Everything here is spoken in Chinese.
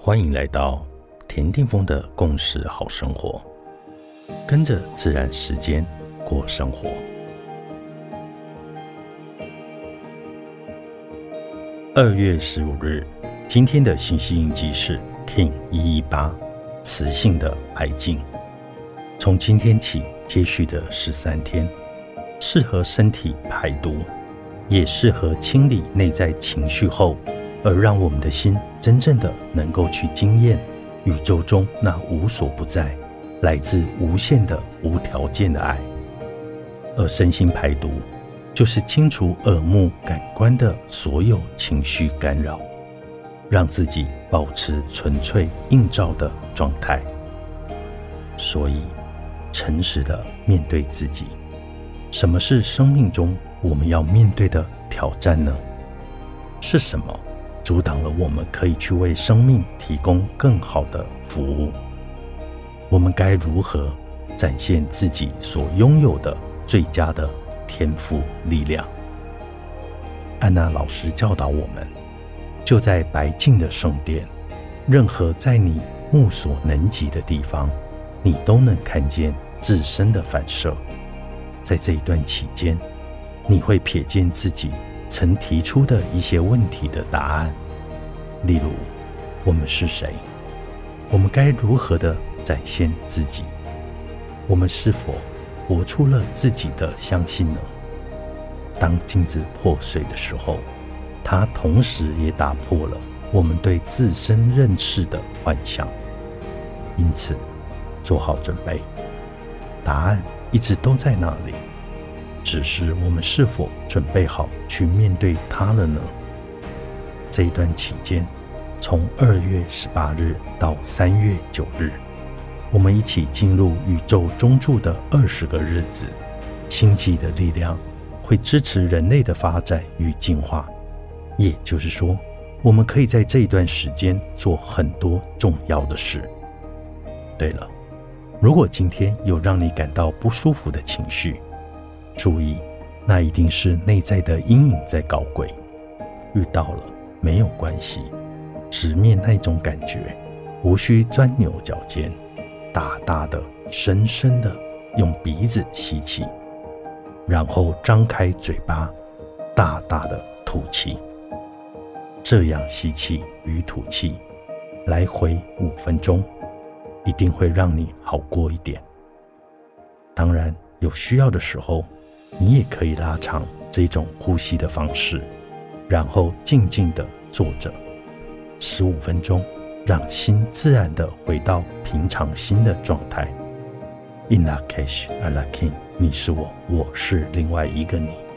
欢迎来到田定峰的共识好生活，跟着自然时间过生活。二月十五日，今天的信息印记是 King 一一八，磁性的白净。从今天起，接续的十三天，适合身体排毒，也适合清理内在情绪后。而让我们的心真正的能够去经验宇宙中那无所不在、来自无限的无条件的爱，而身心排毒就是清除耳目感官的所有情绪干扰，让自己保持纯粹映照的状态。所以，诚实的面对自己，什么是生命中我们要面对的挑战呢？是什么？阻挡了我们可以去为生命提供更好的服务。我们该如何展现自己所拥有的最佳的天赋力量？安娜老师教导我们：就在白净的圣殿，任何在你目所能及的地方，你都能看见自身的反射。在这一段期间，你会瞥见自己。曾提出的一些问题的答案，例如：我们是谁？我们该如何的展现自己？我们是否活出了自己的相信呢？当镜子破碎的时候，它同时也打破了我们对自身认识的幻想。因此，做好准备，答案一直都在那里。只是我们是否准备好去面对它了呢？这一段期间，从二月十八日到三月九日，我们一起进入宇宙中柱的二十个日子。星际的力量会支持人类的发展与进化，也就是说，我们可以在这一段时间做很多重要的事。对了，如果今天有让你感到不舒服的情绪，注意，那一定是内在的阴影在搞鬼。遇到了没有关系，直面那种感觉，无需钻牛角尖，大大的、深深的用鼻子吸气，然后张开嘴巴，大大的吐气。这样吸气与吐气，来回五分钟，一定会让你好过一点。当然，有需要的时候。你也可以拉长这种呼吸的方式，然后静静的坐着十五分钟，让心自然的回到平常心的状态。In la cage, a la king，你是我，我是另外一个你。